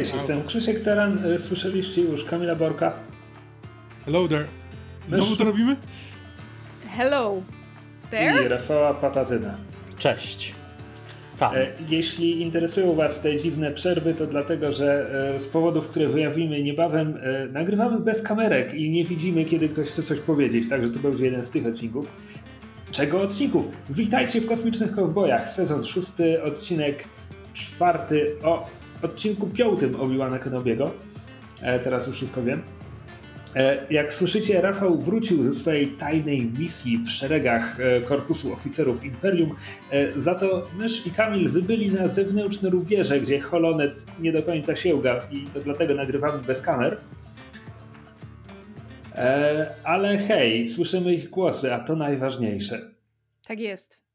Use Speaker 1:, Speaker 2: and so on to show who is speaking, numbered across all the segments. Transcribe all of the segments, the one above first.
Speaker 1: Cześć, jestem Krzysiek Ceran. Y, Słyszeliście już Kamila Borka?
Speaker 2: Hello there. Znowu to robimy?
Speaker 3: Hello there?
Speaker 1: i Rafała Patatyna.
Speaker 4: Cześć. Tam.
Speaker 1: E, Jeśli interesują Was te dziwne przerwy, to dlatego, że e, z powodów, które wyjawimy niebawem, e, nagrywamy bez kamerek i nie widzimy, kiedy ktoś chce coś powiedzieć, także to będzie jeden z tych odcinków. Czego odcinków? Witajcie w Kosmicznych Kowbojach, sezon szósty, odcinek czwarty o odcinku piątym Obi-Wana Kenobiego. E, Teraz już wszystko wiem. E, Jak słyszycie, Rafał wrócił ze swojej tajnej misji w szeregach e, Korpusu Oficerów Imperium. Za to Mysz i Kamil wybyli na zewnętrzne rubieże, gdzie Holonet nie do końca sięga i to dlatego nagrywamy bez kamer. Ale hej, słyszymy ich głosy, a to najważniejsze.
Speaker 3: Tak jest.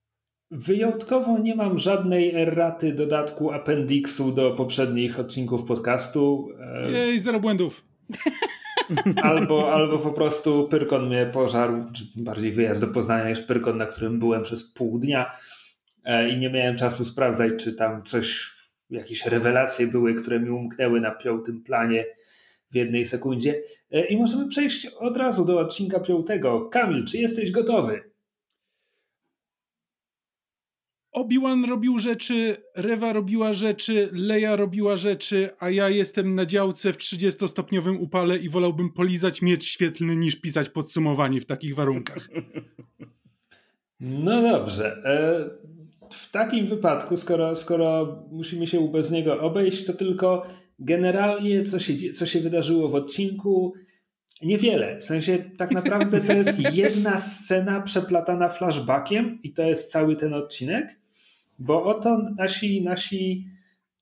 Speaker 1: Wyjątkowo nie mam żadnej erraty dodatku appendixu do poprzednich odcinków podcastu. E,
Speaker 2: Jej, zero błędów.
Speaker 1: albo, albo po prostu Pyrkon mnie pożarł, czy bardziej wyjazd do Poznania niż Pyrkon, na którym byłem przez pół dnia e, i nie miałem czasu sprawdzać, czy tam coś, jakieś rewelacje były, które mi umknęły na piątym planie w jednej sekundzie. E, I możemy przejść od razu do odcinka piątego. Kamil, czy jesteś gotowy?
Speaker 2: Obi-Wan robił rzeczy, Rewa robiła rzeczy, Leia robiła rzeczy, a ja jestem na działce w 30-stopniowym upale i wolałbym polizać miecz świetlny niż pisać podsumowanie w takich warunkach.
Speaker 1: No dobrze. E, W takim wypadku, skoro, skoro musimy się bez niego obejść, to tylko generalnie co się, co się wydarzyło w odcinku. Niewiele. W sensie tak naprawdę to jest jedna scena przeplatana flashbackiem i to jest cały ten odcinek, bo oto nasi, nasi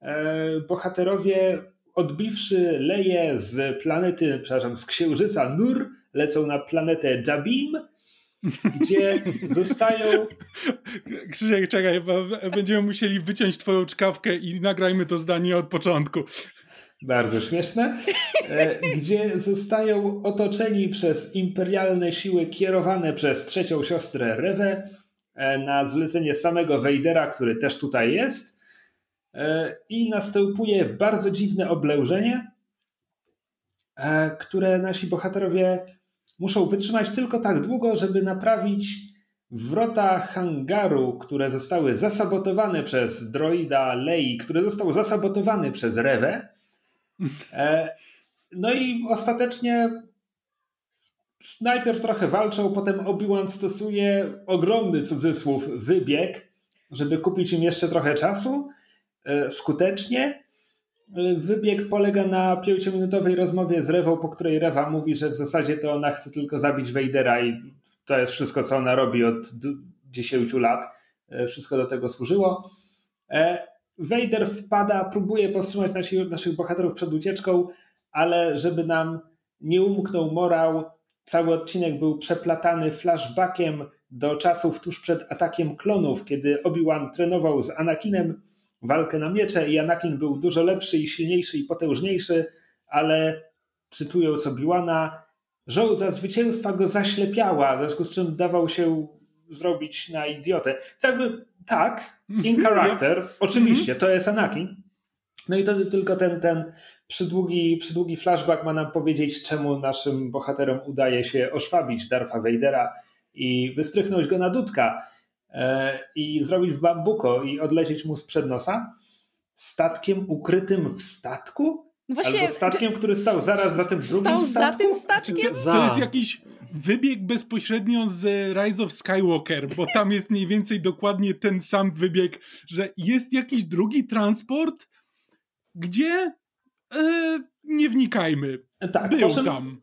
Speaker 1: e, bohaterowie odbiwszy Leję z planety, przepraszam, z księżyca Nur, lecą na planetę Jabim, gdzie zostają
Speaker 2: Krzysiek, czekaj, bo będziemy musieli wyciąć twoją czkawkę i nagrajmy to zdanie od początku.
Speaker 1: Bardzo śmieszne, e, gdzie zostają otoczeni przez imperialne siły kierowane przez trzecią siostrę Rewę na zlecenie samego Wejdera, który też tutaj jest. E, I następuje bardzo dziwne oblężenie, e, które nasi bohaterowie muszą wytrzymać tylko tak długo, żeby naprawić wrota hangaru, które zostały zasabotowane przez droida Lei, który został zasabotowany przez Rewę. E, No i ostatecznie najpierw trochę walczą, potem Obi-Wan stosuje ogromny cudzysłów wybieg, żeby kupić im jeszcze trochę czasu. E, Skutecznie. E, Wybieg polega na pięciominutowej rozmowie z Rewą, po której Rewa mówi, że w zasadzie to ona chce tylko zabić Vadera i to jest wszystko, co ona robi od d- 10 lat. E, Wszystko do tego służyło. Vader wpada, próbuje powstrzymać nasi, naszych bohaterów przed ucieczką, ale żeby nam nie umknął morał, cały odcinek był przeplatany flashbackiem do czasów tuż przed atakiem klonów, kiedy Obi-Wan trenował z Anakinem walkę na miecze i Anakin był dużo lepszy i silniejszy i potężniejszy, ale cytując Obi-Wana, żołdza zwycięstwa go zaślepiała, w związku z czym dawał się zrobić na idiotę. Jakby tak, in character, oczywiście, to jest Anakin. No i to tylko ten, ten przydługi, przydługi flashback ma nam powiedzieć, czemu naszym bohaterom udaje się oszwabić Darfa Vadera i wystrychnąć go na dudka e, i zrobić w bambuko i odlecieć mu sprzed nosa statkiem ukrytym w statku?
Speaker 3: No właśnie,
Speaker 1: Albo statkiem, który stał zaraz za tym drugim
Speaker 3: stał za tym
Speaker 2: Czy
Speaker 3: statkiem?
Speaker 2: to,
Speaker 4: Za.
Speaker 2: to jest jakiś wybieg bezpośrednio z Rise of Skywalker, bo tam jest mniej więcej dokładnie ten sam wybieg, że jest jakiś drugi transport, gdzie e, nie wnikajmy.
Speaker 1: Tak,
Speaker 2: Był
Speaker 1: po czym,
Speaker 2: tam.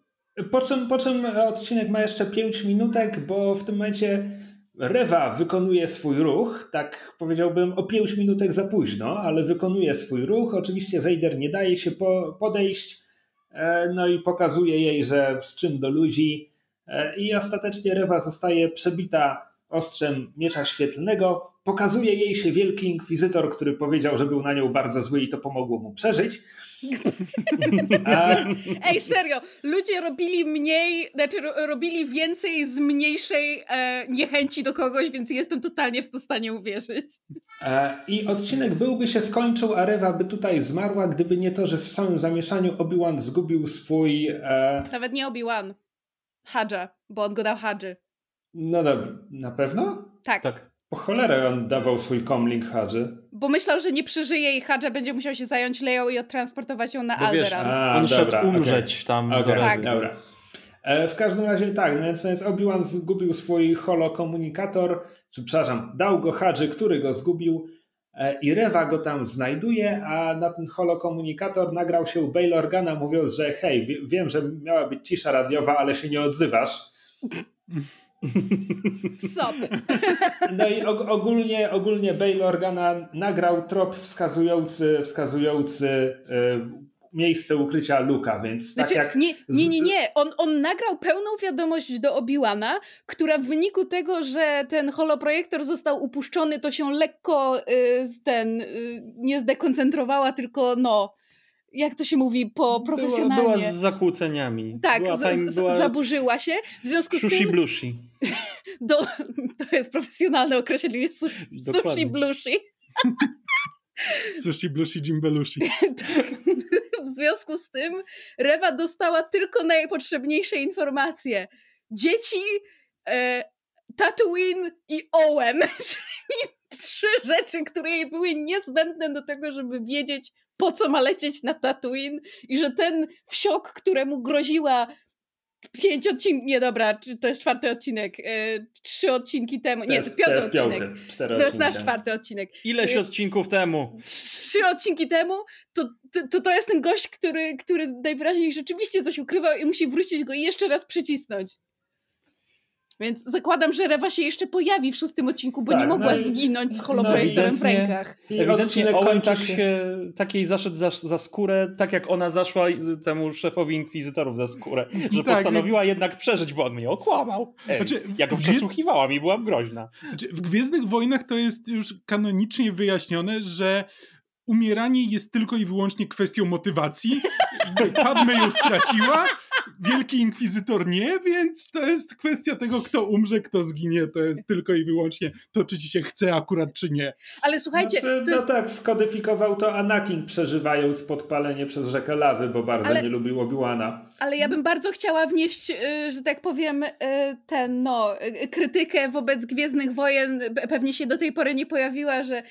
Speaker 1: Po czym, po czym odcinek ma jeszcze 5 minutek, bo w tym momencie Rewa wykonuje swój ruch, tak powiedziałbym o 5 minutek za późno, ale wykonuje swój ruch. Oczywiście Vader nie daje się po, podejść, e, no i pokazuje jej, że z czym do ludzi. E, I ostatecznie Rewa zostaje przebita ostrzem miecza świetlnego, pokazuje jej się wielki inkwizytor, który powiedział, że był na nią bardzo zły i to pomogło mu przeżyć. A,
Speaker 3: Ej, serio, ludzie robili mniej, znaczy ro, robili więcej z mniejszej e, niechęci do kogoś, więc jestem totalnie w to stanie uwierzyć.
Speaker 1: e, I odcinek byłby się skończył, a Rewa by tutaj zmarła, gdyby nie to, że w samym zamieszaniu Obi-Wan zgubił swój... E,
Speaker 3: Nawet nie Obi-Wan. Hadża, bo on go dał Hadży.
Speaker 1: no dobra, na pewno?
Speaker 3: Tak,
Speaker 4: Tak.
Speaker 1: Po cholerę on dawał swój comlink Hadży.
Speaker 3: bo myślał, że nie przeżyje i Hadża będzie musiał się zająć Leją i odtransportować ją na
Speaker 4: Bo wiesz,
Speaker 3: Alderan.
Speaker 1: A,
Speaker 4: On szedł
Speaker 1: dobra,
Speaker 4: umrzeć tam
Speaker 1: Okej,
Speaker 4: do Rewy.
Speaker 1: dobra. E, w każdym razie tak, no więc, więc Obi-Wan zgubił swój holokomunikator, czy przepraszam, dał go Hadży, który go zgubił e, i Rewa go tam znajduje, a na ten holokomunikator nagrał się Bail Organa mówiąc, że hej, wie, wiem, że miała być cisza radiowa, ale się nie odzywasz.
Speaker 3: Sop.
Speaker 1: No i og- ogólnie, ogólnie Bail Organa nagrał trop wskazujący, wskazujący e, miejsce ukrycia Luka, więc
Speaker 3: Znaczy,
Speaker 1: tak jak...
Speaker 3: nie, nie, nie, nie. On, on nagrał pełną wiadomość do Obi-Wana, która w wyniku tego, że ten holoprojektor został upuszczony, to się lekko y, ten y, nie zdekoncentrowała, tylko no, jak to się mówi po
Speaker 4: Była,
Speaker 3: profesjonalnie.
Speaker 4: była z zakłóceniami.
Speaker 3: tak,
Speaker 4: była,
Speaker 3: z, z,
Speaker 4: była
Speaker 3: zaburzyła się. W związku z
Speaker 4: Sushi
Speaker 3: tym
Speaker 4: blushi.
Speaker 3: do, to jest profesjonalne określenie su,
Speaker 4: Dokładnie.
Speaker 3: sushi blushi.
Speaker 2: Sushi Blushi Jimbelushi.
Speaker 3: Tak. W związku z tym Rewa dostała tylko najpotrzebniejsze informacje. Dzieci, e, Tatooine i Owen. Czyli trzy rzeczy, które jej były niezbędne do tego, żeby wiedzieć, po co ma lecieć na Tatooine i że ten wsiok, któremu groziła pięć odcinków, nie dobra, czy- to jest czwarty odcinek, e, trzy odcinki temu, nie, to jest piąty odcinek.
Speaker 1: cztery
Speaker 3: To jest nasz czwarty odcinek
Speaker 4: Ileś
Speaker 3: Y-
Speaker 4: odcinków temu.
Speaker 3: trzy odcinki temu, to, to, to, to jest ten gość, który, który najwyraźniej rzeczywiście coś ukrywał i musi wrócić go i jeszcze raz przycisnąć. Więc zakładam, że Rewa się jeszcze pojawi w szóstym odcinku, bo
Speaker 1: Tak,
Speaker 3: nie mogła
Speaker 1: no i-
Speaker 3: zginąć z
Speaker 1: no
Speaker 3: holoprojektorem w
Speaker 4: ewidentnie-
Speaker 3: rękach.
Speaker 1: I
Speaker 4: Ewidentnie Owen tak
Speaker 1: się...
Speaker 4: takiej zaszedł za, za skórę, tak jak ona zaszła temu szefowi inkwizytorów za skórę, że
Speaker 2: Tak,
Speaker 4: postanowiła jednak przeżyć, bo on mnie okłamał. Ej,
Speaker 2: Znaczy,
Speaker 4: ja go
Speaker 2: w-
Speaker 4: przesłuchiwałam i byłam groźna.
Speaker 2: Znaczy, W Gwiezdnych Wojnach to jest już kanonicznie wyjaśnione, że umieranie jest tylko i wyłącznie kwestią motywacji. Padme ją straciła, Wielki Inkwizytor nie, więc to jest kwestia tego, kto umrze, kto zginie. To jest tylko i wyłącznie to, czy ci się chce akurat, czy nie.
Speaker 3: Ale słuchajcie,
Speaker 1: Znaczy,
Speaker 3: to
Speaker 1: no
Speaker 3: jest
Speaker 1: tak, skodyfikował to Anakin przeżywając podpalenie przez rzekę lawy, bo bardzo
Speaker 3: Ale-
Speaker 1: nie lubił Obi-Wana.
Speaker 3: Ale ja bym bardzo chciała wnieść, y, że tak powiem, y, ten, no, y, krytykę wobec Gwiezdnych Wojen. Pe- Pewnie się do tej pory nie pojawiła, że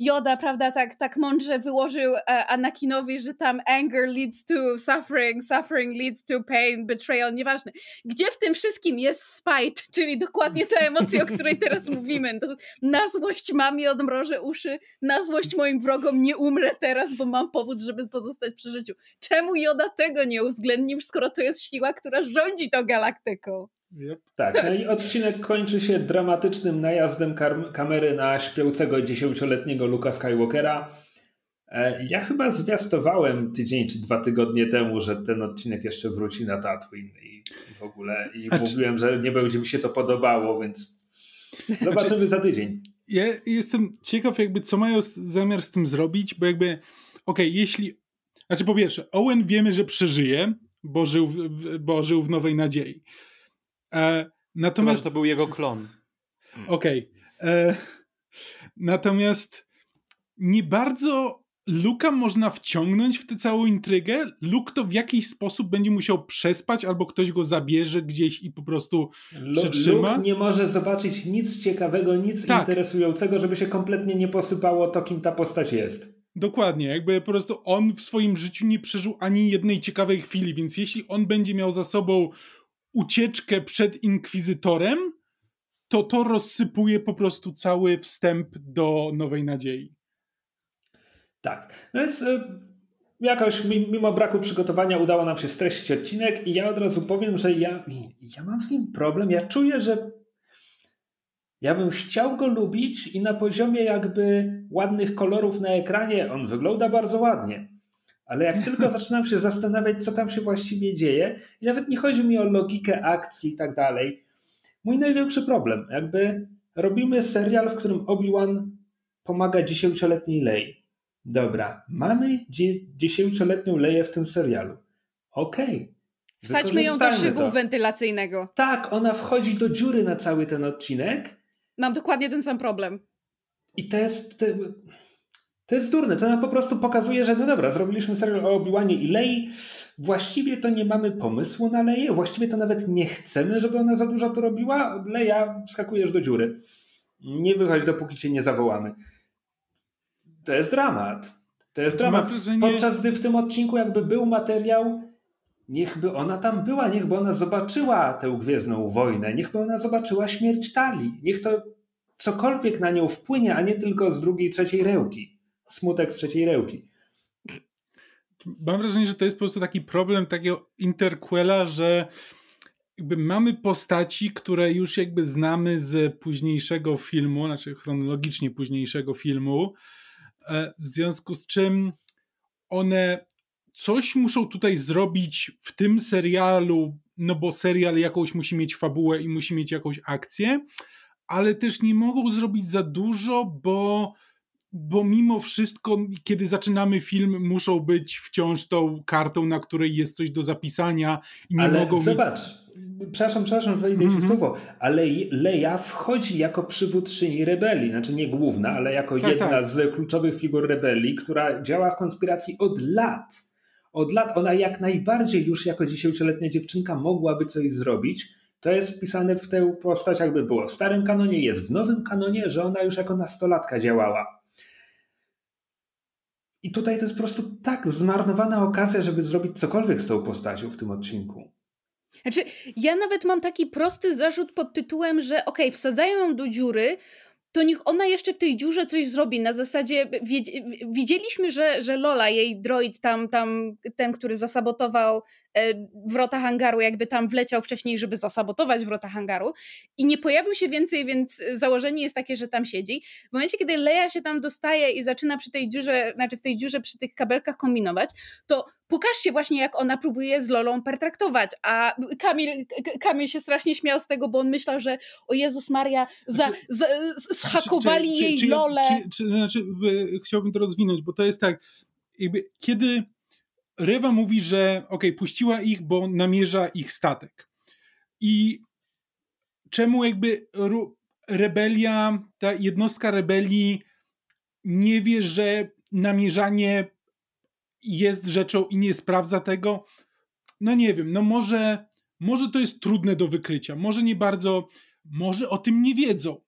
Speaker 3: Yoda, prawda, tak, tak mądrze wyłożył e, Anakinowi, że tam anger leads to suffering, suffering leads to pain, betrayal, nieważne. Gdzie w tym wszystkim jest spite, czyli dokładnie ta emocja, o której teraz mówimy. No, Na złość mamie odmrożę uszy, na złość moim wrogom nie umrę teraz, bo mam powód, żeby pozostać przy życiu. Czemu Joda tego nie uwzględnił, skoro to jest siła, która rządzi tą galaktyką?
Speaker 1: Tak, no i odcinek kończy się dramatycznym najazdem kamery na śpiącego dziesięcioletniego Luka Skywalkera. E, Ja chyba zwiastowałem tydzień czy dwa tygodnie temu, że ten odcinek jeszcze wróci na Tatooine i w ogóle i
Speaker 2: A czy-
Speaker 1: mówiłem, że nie będzie mi się to podobało, więc zobaczymy za tydzień.
Speaker 2: Ja jestem ciekaw, jakby co mają zamiar z tym zrobić, bo jakby, okej, jeśli. Znaczy, po pierwsze, Owen wiemy, że przeżyje, bo żył w, bo żył w Nowej Nadziei. E,
Speaker 4: Chyba,
Speaker 2: natomiast.
Speaker 4: to był jego klon.
Speaker 2: Okej. e, Natomiast nie bardzo Luka można wciągnąć w tę całą intrygę. Luke to w jakiś sposób będzie musiał przespać, albo ktoś go zabierze gdzieś i po prostu Przytrzyma?
Speaker 1: Luke nie może zobaczyć nic ciekawego, nic
Speaker 2: Tak.
Speaker 1: interesującego, żeby się kompletnie nie posypało to, kim ta postać jest.
Speaker 2: Dokładnie, jakby po prostu on w swoim życiu nie przeżył ani jednej ciekawej chwili, więc jeśli on będzie miał za sobą ucieczkę przed inkwizytorem, to to rozsypuje po prostu cały wstęp do Nowej Nadziei.
Speaker 1: Tak. No więc y, jakoś mi- mimo braku przygotowania udało nam się streścić odcinek i ja od razu powiem, że ja, ja mam z nim problem. Ja czuję, że ja bym chciał go lubić i na poziomie jakby ładnych kolorów na ekranie on wygląda bardzo ładnie. Ale jak tylko zaczynam się zastanawiać, co tam się właściwie dzieje, i nawet nie chodzi mi o logikę akcji i tak dalej. Mój największy problem, jakby robimy serial, w którym Obi-Wan pomaga dziesięcioletniej Lei. Dobra, mamy dziesięcioletnią Leję w tym serialu. Okej. Okay.
Speaker 3: Wsadźmy ją do szybu to. wentylacyjnego.
Speaker 1: Tak, ona wchodzi do dziury na cały ten odcinek.
Speaker 3: Mam dokładnie ten sam problem.
Speaker 1: I to jest... To jest durne. To nam po prostu pokazuje, że no dobra, zrobiliśmy serial o Obi-Wanie i Lei. Właściwie to nie mamy pomysłu na Leję. Właściwie to nawet nie chcemy, żeby ona za dużo to robiła. Leja, wskakujesz do dziury. Nie wychodź, dopóki cię nie zawołamy. To jest dramat. To jest dramat. Wrażenie... Podczas gdy w tym odcinku jakby był materiał, niechby ona tam była, niechby ona zobaczyła tę Gwiezdną Wojnę, niechby ona zobaczyła śmierć Tali. Niech to cokolwiek na nią wpłynie, a nie tylko z drugiej, trzeciej rełki. Smutek z trzeciej rełki.
Speaker 2: Mam wrażenie, że to jest po prostu taki problem takiego interquela, że jakby mamy postaci, które już jakby znamy z późniejszego filmu, znaczy chronologicznie późniejszego filmu, w związku z czym one coś muszą tutaj zrobić w tym serialu, no bo serial jakąś musi mieć fabułę i musi mieć jakąś akcję, ale też nie mogą zrobić za dużo, bo bo mimo wszystko, kiedy zaczynamy film, muszą być wciąż tą kartą, na której jest coś do zapisania i nie
Speaker 1: Ale
Speaker 2: mogą.
Speaker 1: Zobacz. Przepraszam, przepraszam, wejdę mm -hmm. mhm. słowo, ale Leia wchodzi jako przywódczyni rebelii, znaczy nie główna, ale jako tak, jedna tak. z kluczowych figur rebelii, która działa w konspiracji od lat. Od lat ona jak najbardziej już jako dziesięcioletnia dziewczynka mogłaby coś zrobić. To jest wpisane w tę postać, jakby było w starym kanonie, jest w nowym kanonie, że ona już jako nastolatka działała i tutaj to jest po prostu tak zmarnowana okazja, żeby zrobić cokolwiek z tą postacią w tym odcinku.
Speaker 3: Znaczy, ja nawet mam taki prosty zarzut pod tytułem, że okej, okay, wsadzają ją do dziury, to niech ona jeszcze w tej dziurze coś zrobi. Na zasadzie widzieliśmy, że, że Lola, jej droid tam, tam, ten, który zasabotował e, wrota hangaru, jakby tam wleciał wcześniej, żeby zasabotować wrota hangaru i nie pojawił się więcej, więc założenie jest takie, że tam siedzi. W momencie, kiedy Leia się tam dostaje i zaczyna przy tej dziurze, znaczy w tej dziurze przy tych kabelkach kombinować, to pokażcie właśnie, jak ona próbuje z Lolą pertraktować. A Kamil, Kamil się strasznie śmiał z tego, bo on myślał, że o Jezus Maria, za, znaczy, za, zhakowali czy, jej czy, czy, Lolę.
Speaker 2: Czy, znaczy, chciałbym to rozwinąć, bo to jest tak, jakby, kiedy Rewa mówi, że ok, puściła ich, bo namierza ich statek. I czemu jakby rebelia, ta jednostka rebelii nie wie, że namierzanie jest rzeczą i nie sprawdza tego, no nie wiem, no może, może to jest trudne do wykrycia, może nie bardzo, może o tym nie wiedzą.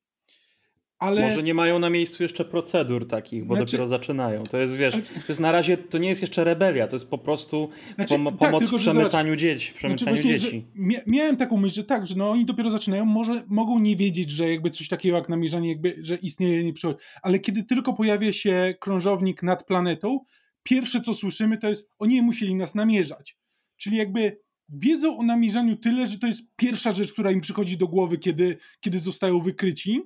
Speaker 2: Ale...
Speaker 4: Może nie mają na miejscu jeszcze procedur takich, bo znaczy... dopiero zaczynają. To jest, wiesz, to jest na razie, to nie jest jeszcze rebelia, to jest po prostu znaczy, pom tak, pomoc tylko, w przemytaniu dzieci. Przemytaniu znaczy dzieci.
Speaker 2: miałem taką myśl, że tak, że no oni dopiero zaczynają, może mogą nie wiedzieć, że jakby coś takiego jak namierzanie, jakby, że istnieje, nie przychodzi. Ale kiedy tylko pojawia się krążownik nad planetą, pierwsze co słyszymy to jest, oni musieli nas namierzać. Czyli jakby wiedzą o namierzaniu tyle, że to jest pierwsza rzecz, która im przychodzi do głowy, kiedy, kiedy zostają wykryci.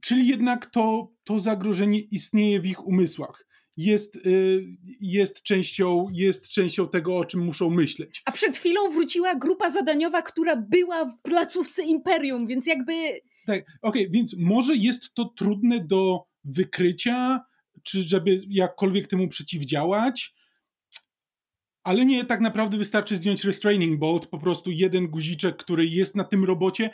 Speaker 2: Czyli jednak to, to zagrożenie istnieje w ich umysłach. Jest, y, jest, częścią, jest częścią tego, o czym muszą myśleć.
Speaker 3: A przed chwilą wróciła grupa zadaniowa, która była w placówce Imperium, więc jakby.
Speaker 2: Tak, okej, okay, więc może jest to trudne do wykrycia, czy żeby jakkolwiek temu przeciwdziałać. Ale nie, tak naprawdę wystarczy zdjąć restraining bolt, po prostu jeden guziczek, który jest na tym robocie,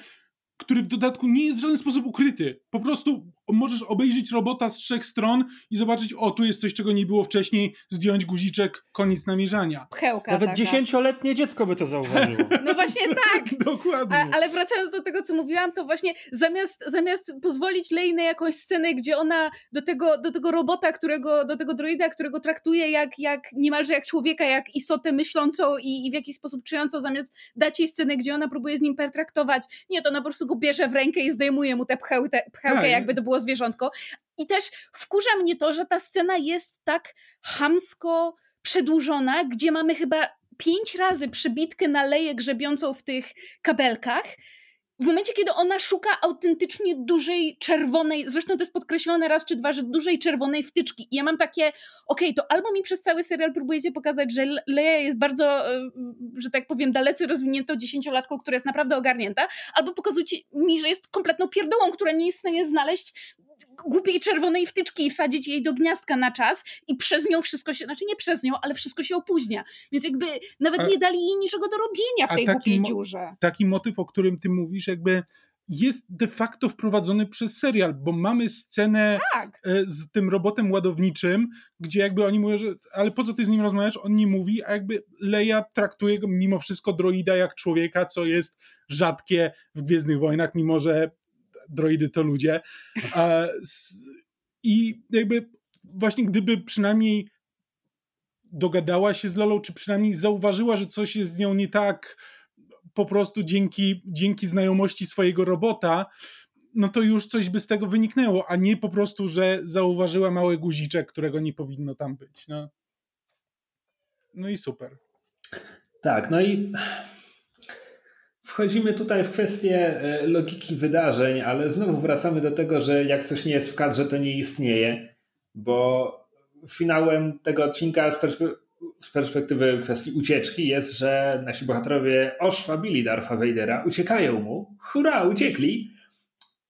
Speaker 2: który w dodatku nie jest w żaden sposób ukryty. Po prostu możesz obejrzeć robota z trzech stron i zobaczyć, o, tu jest coś, czego nie było wcześniej, zdjąć guziczek, koniec namierzania.
Speaker 3: Pchełka
Speaker 4: Nawet dziesięcioletnie dziecko by to zauważyło.
Speaker 3: No właśnie tak.
Speaker 2: Dokładnie.
Speaker 3: A, ale wracając do tego, co mówiłam, to właśnie zamiast, zamiast pozwolić Lei na jakąś scenę, gdzie ona do tego, do tego robota, którego, do tego droida, którego traktuje jak, jak niemalże jak człowieka, jak istotę myślącą i, i w jakiś sposób czującą, zamiast dać jej scenę, gdzie ona próbuje z nim pertraktować. Nie, to ona po prostu go bierze w rękę i zdejmuje mu tę pchełkę, pchełkę tak. jakby to było zwierzątko. I też wkurza mnie to, że ta scena jest tak hamsko przedłużona, gdzie mamy chyba pięć razy przybitkę na leję grzebiącą w tych kabelkach. w momencie, kiedy ona szuka autentycznie dużej czerwonej, zresztą to jest podkreślone raz czy dwa, że dużej czerwonej wtyczki. I ja mam takie, okej, okay, to albo mi przez cały serial próbujecie pokazać, że Leia jest bardzo, e, że tak powiem, dalece rozwiniętą dziesięciolatką, która jest naprawdę ogarnięta, albo pokazujcie mi, że jest kompletną pierdołą, która nie jest w stanie znaleźć głupiej czerwonej wtyczki i wsadzić jej do gniazdka na czas i przez nią wszystko się, znaczy nie przez nią, ale wszystko się opóźnia. Więc jakby nawet a, nie dali jej niczego do robienia w tej głupiej dziurze.
Speaker 2: Taki motyw, o którym ty mówisz, jakby jest de facto wprowadzony przez serial, bo mamy scenę tak. E, z tym robotem ładowniczym, gdzie jakby oni mówią, że ale po co ty z nim rozmawiasz? On nie mówi, a jakby Leia traktuje mimo wszystko droida jak człowieka, co jest rzadkie w Gwiezdnych Wojnach, mimo że droidy to ludzie. I jakby właśnie gdyby przynajmniej dogadała się z Lolą, czy przynajmniej zauważyła, że coś jest z nią nie tak po prostu dzięki, dzięki znajomości swojego robota, no to już coś by z tego wyniknęło, a nie po prostu, że zauważyła mały guziczek, którego nie powinno tam być. No, no i super.
Speaker 1: Tak, no i Wchodzimy tutaj w kwestię e, logiki wydarzeń, ale znowu wracamy do tego, że jak coś nie jest w kadrze, to nie istnieje, bo finałem tego odcinka z, z perspektywy kwestii ucieczki jest, że nasi bohaterowie oszwabili Darfa Vadera, uciekają mu, hurra, uciekli.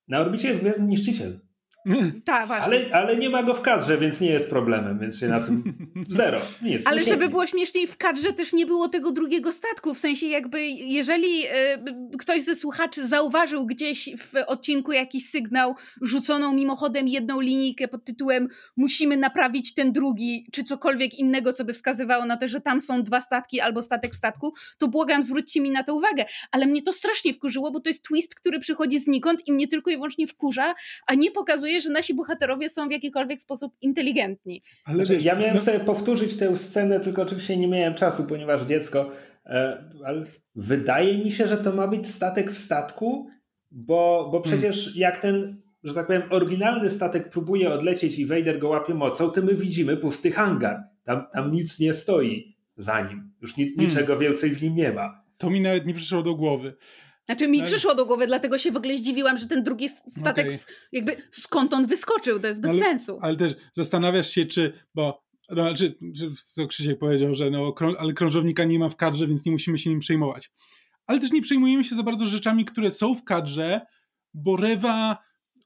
Speaker 1: Na orbicie jest Gwiezdny Niszczyciel.
Speaker 3: Tak, właśnie.
Speaker 1: Ale, ale nie ma go w kadrze, więc nie jest problemem, więc się na tym zero, nic.
Speaker 3: Ale żeby było śmieszniej, w kadrze też nie było tego drugiego statku, w sensie jakby jeżeli y, ktoś ze słuchaczy zauważył gdzieś w odcinku jakiś sygnał rzuconą mimochodem jedną linijkę pod tytułem musimy naprawić ten drugi, czy cokolwiek innego, co by wskazywało na to, że tam są dwa statki albo statek w statku, to błagam, zwróćcie mi na to uwagę. Ale mnie to strasznie wkurzyło, bo to jest twist, który przychodzi znikąd i mnie tylko i wyłącznie wkurza, a nie pokazuje pokazuje, że nasi bohaterowie są w jakikolwiek sposób inteligentni.
Speaker 1: Ale znaczy, ja miałem no... sobie powtórzyć tę scenę, tylko oczywiście nie miałem czasu, ponieważ dziecko. E, ale wydaje mi się, że to ma być statek w statku, bo, bo hmm. przecież hmm. jak ten, że tak powiem, oryginalny statek próbuje odlecieć i Vader go łapie mocą, to my widzimy pusty hangar. Tam, tam nic nie stoi za nim. Już ni, hmm. niczego więcej w nim nie ma.
Speaker 2: To mi nawet nie przyszło do głowy.
Speaker 3: Znaczy mi no przyszło do głowy, dlatego się w ogóle zdziwiłam, że ten drugi statek, okay. jakby skąd on wyskoczył, to jest bez
Speaker 2: ale,
Speaker 3: sensu.
Speaker 2: Ale też zastanawiasz się, czy, bo no, znaczy, co Krzysiek powiedział, że no, ale krążownika nie ma w kadrze, więc nie musimy się nim przejmować. Ale też nie przejmujemy się za bardzo rzeczami, które są w kadrze, bo Rewa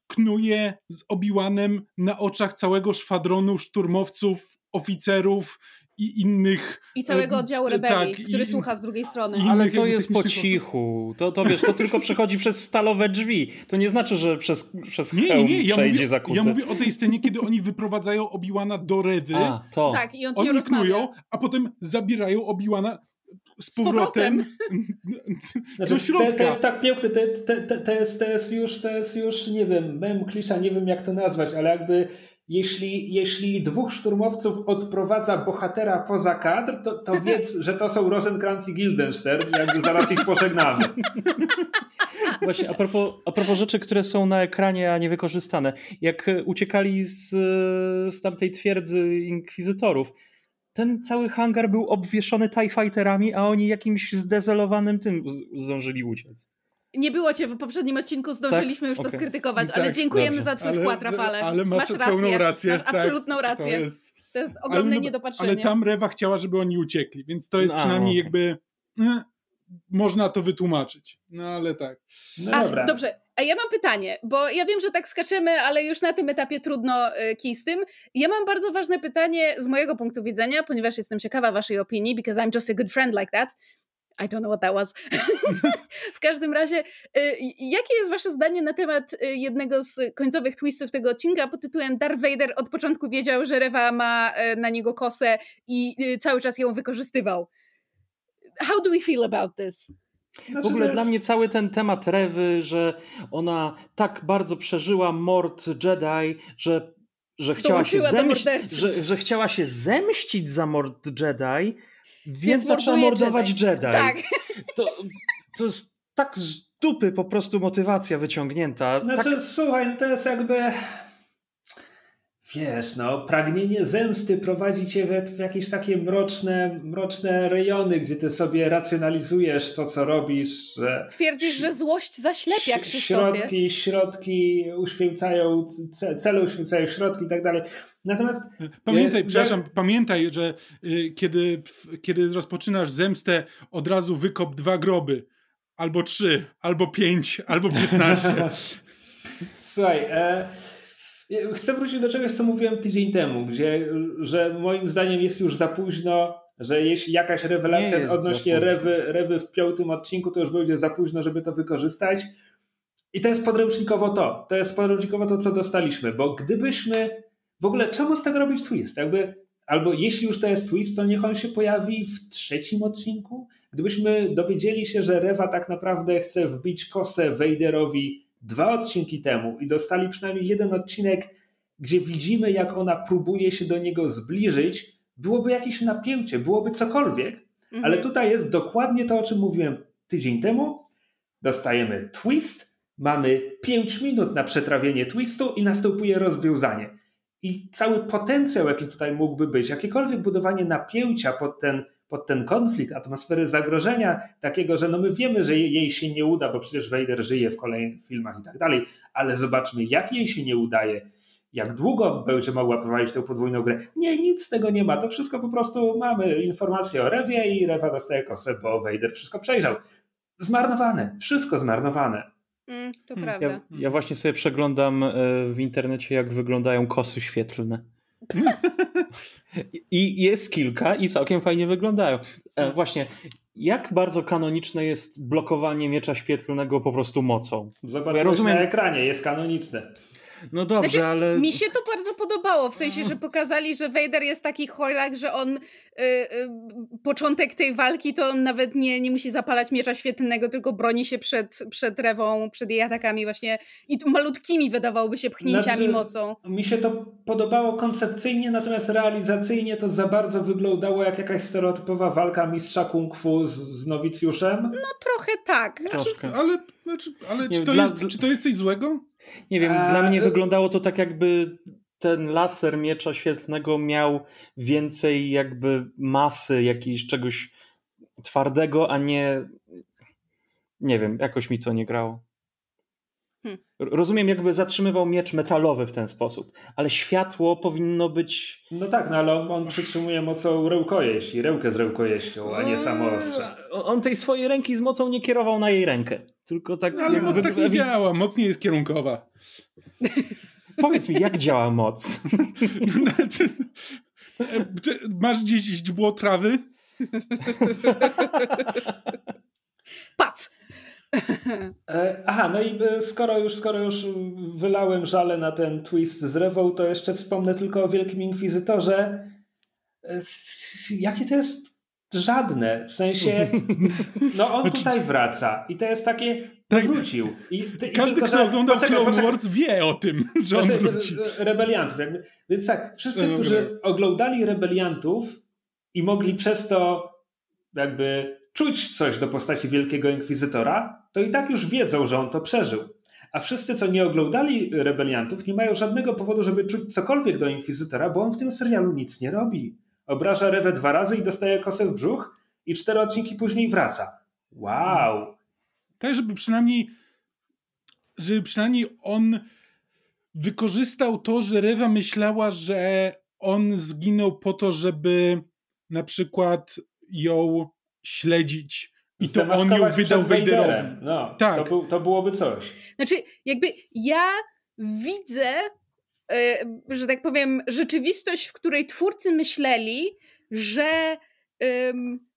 Speaker 2: knuje z Obiłanem na oczach całego szwadronu szturmowców, oficerów i innych.
Speaker 3: I całego oddziału rebelii, tak, który i, słucha z drugiej strony.
Speaker 4: Ale to jest po cichu. To, to wiesz, to tylko przechodzi przez stalowe drzwi. To nie znaczy, że przez, przez nie, nie, nie. Ja przejdzie
Speaker 2: mówię, Ja mówię o tej scenie, kiedy oni wyprowadzają Obiłana do Rewy. A,
Speaker 3: to. Tak, i on
Speaker 2: oni knują, a potem zabierają Obiłana z powrotem znaczy, do środka.
Speaker 1: To, to, jest tak piękne, to, to, to, jest, to, jest już, to jest już, nie wiem, mem, klisza, nie wiem jak to nazwać, ale jakby jeśli, jeśli dwóch szturmowców odprowadza bohatera poza kadr, to, to wiedz, że to są Rosenkrantz i Guildenstern, jakby zaraz ich pożegnamy.
Speaker 4: Właśnie, a propos, a propos rzeczy, które są na ekranie, a nie wykorzystane. Jak uciekali z, z tamtej twierdzy inkwizytorów, ten cały hangar był obwieszony TIE Fighterami, a oni jakimś zdezelowanym tym zdążyli uciec.
Speaker 3: Nie było cię w poprzednim odcinku, zdążyliśmy tak? już okay. to skrytykować, ale tak, dziękujemy dobrze. za twój ale, wkład, Rafale. Ale masz, masz rację, rację. Masz tak, absolutną rację. To jest, to jest ogromne ale, no, niedopatrzenie.
Speaker 2: Ale tam Rewa chciała, żeby oni uciekli, więc to jest no, przynajmniej okay. jakby... Eh, można to wytłumaczyć. No ale tak.
Speaker 3: No a, dobra. Dobrze, a ja mam pytanie, bo ja wiem, że tak skaczemy, ale już na tym etapie trudno y, kij z tym. Ja mam bardzo ważne pytanie z mojego punktu widzenia, ponieważ jestem ciekawa waszej opinii, because I'm just a good friend like that. I don't know what that was. w każdym razie, y, jakie jest wasze zdanie na temat y, jednego z końcowych twistów tego odcinka pod tytułem Darth Vader od początku wiedział, że Rewa ma y, na niego kosę i cały czas ją wykorzystywał. How do we feel about this?
Speaker 4: Znaczy w ogóle jest... dla mnie cały ten temat Rewy, że ona tak bardzo przeżyła mord Jedi, że, że chciała się że, że chciała się zemścić za mord Jedi, więc, zaczęła mordować Jedi. Jedi.
Speaker 3: Tak.
Speaker 4: To, to jest tak z dupy po prostu motywacja wyciągnięta.
Speaker 1: Znaczy,
Speaker 4: tak...
Speaker 1: słuchaj, to jest jakby... Wiesz, no, pragnienie zemsty prowadzi cię w, w jakieś takie mroczne, mroczne rejony, gdzie ty sobie racjonalizujesz to, co robisz. Że
Speaker 3: Twierdzisz, że złość zaślepia, Krzysztofie.
Speaker 1: Środki, środki uświęcają, cele uświęcają środki i tak dalej. Natomiast...
Speaker 2: Pamiętaj, je, przepraszam, je... pamiętaj, że y, kiedy, kiedy rozpoczynasz zemstę, od razu wykop dwa groby. Albo trzy, albo pięć, albo piętnaście.
Speaker 1: Słuchaj, e, Chcę wrócić do czegoś, co mówiłem tydzień temu, gdzie, że moim zdaniem jest już za późno, że jeśli jakaś rewelacja odnośnie rewy, rewy w piątym odcinku, to już będzie za późno, żeby to wykorzystać. I to jest podręcznikowo to. To jest podręcznikowo to, co dostaliśmy, bo gdybyśmy w ogóle, czemu z tego robić twist? Jakby, albo jeśli już to jest twist, to niech on się pojawi w trzecim odcinku. Gdybyśmy dowiedzieli się, że Rewa tak naprawdę chce wbić kosę Vaderowi dwa odcinki temu i dostali przynajmniej jeden odcinek, gdzie widzimy, jak ona próbuje się do niego zbliżyć, byłoby jakieś napięcie, byłoby cokolwiek, mhm. ale tutaj jest dokładnie to, o czym mówiłem tydzień temu. Dostajemy twist, mamy 5 minut na przetrawienie twistu i następuje rozwiązanie. I cały potencjał, jaki tutaj mógłby być, jakiekolwiek budowanie napięcia pod ten pod ten konflikt, atmosfery zagrożenia, takiego, że no my wiemy, że jej się nie uda, bo przecież Vader żyje w kolejnych filmach i tak dalej, ale zobaczmy, jak jej się nie udaje, jak długo będzie mogła prowadzić tę podwójną grę. Nie, nic z tego nie ma, to wszystko po prostu mamy informacje o Rewie i Rewa dostaje kosę, bo Vader wszystko przejrzał. Zmarnowane, wszystko zmarnowane.
Speaker 3: Mm, to hmm, prawda.
Speaker 4: Ja, ja, właśnie sobie przeglądam e, w internecie, jak wyglądają kosy świetlne. I jest kilka i całkiem fajnie wyglądają. E, właśnie, jak bardzo kanoniczne jest blokowanie miecza świetlnego po prostu mocą?
Speaker 1: Zobacz ja rozumiem... na ekranie, jest kanoniczne.
Speaker 4: No dobrze, znaczy, ale.
Speaker 3: Mi się to bardzo podobało, w sensie, że pokazali, że Vader jest taki chorak, że on. Y, y, początek tej walki to on nawet nie, nie musi zapalać miecza świetlnego, tylko broni się przed, przed rewą, przed jej atakami, właśnie. I malutkimi wydawałoby się pchnięciami znaczy, mocą.
Speaker 1: Mi się to podobało koncepcyjnie, natomiast realizacyjnie to za bardzo wyglądało jak jakaś stereotypowa walka mistrza kung fu z, z nowicjuszem.
Speaker 3: No trochę tak.
Speaker 2: Znaczy, ale znaczy, ale czy, to dla... jest, czy to jest coś złego?
Speaker 4: Nie wiem, A... dla mnie wyglądało to tak jakby ten laser miecza świetlnego miał więcej jakby masy, jakiejś czegoś twardego, a nie nie wiem, jakoś mi to nie grało. Hmm. Rozumiem, jakby zatrzymywał miecz metalowy w ten sposób, ale światło powinno być.
Speaker 1: No tak, no ale on, on przytrzymuje mocą rękojeść i rękę z rękojeścią, a nie samo ostrze.
Speaker 4: On tej swojej ręki z mocą nie kierował na jej rękę. Tylko tak.
Speaker 2: No, ale moc tak nie działa, moc nie jest kierunkowa.
Speaker 4: Powiedz mi, jak działa moc? Znaczy,
Speaker 2: masz gdzieś źdźbło trawy?
Speaker 3: Pac!
Speaker 1: E, aha, no i e, skoro już, skoro już wylałem żale na ten twist z Rewą, to jeszcze wspomnę tylko o Wielkim Inkwizytorze. E, jakie to jest żadne. W sensie, no on znaczy- tutaj wraca i to jest takie, tak. wrócił. I,
Speaker 2: ty, Każdy, tylko, kto oglądał poczekaj, Clone poczekaj. Wars wie o tym, że on znaczy, wróci.
Speaker 1: Rebeliantów. Jakby. Więc tak, wszyscy, no, którzy oglądali Rebeliantów i mogli przez to jakby czuć coś do postaci Wielkiego Inkwizytora, to i tak już wiedzą, że on to przeżył. A wszyscy, co nie oglądali Rebeliantów, nie mają żadnego powodu, żeby czuć cokolwiek do Inkwizytora, bo on w tym serialu nic nie robi. Obraża Rewę dwa razy i dostaje kosę w brzuch i cztery odcinki później wraca. Wow!
Speaker 2: Tak, żeby przynajmniej żeby przynajmniej on wykorzystał to, że Rewa myślała, że on zginął po to, żeby na przykład ją śledzić i to on ją wydał Vaderowi.
Speaker 1: No, tak. To, był, to byłoby coś.
Speaker 3: Znaczy, jakby ja widzę, że tak powiem, rzeczywistość, w której twórcy myśleli, że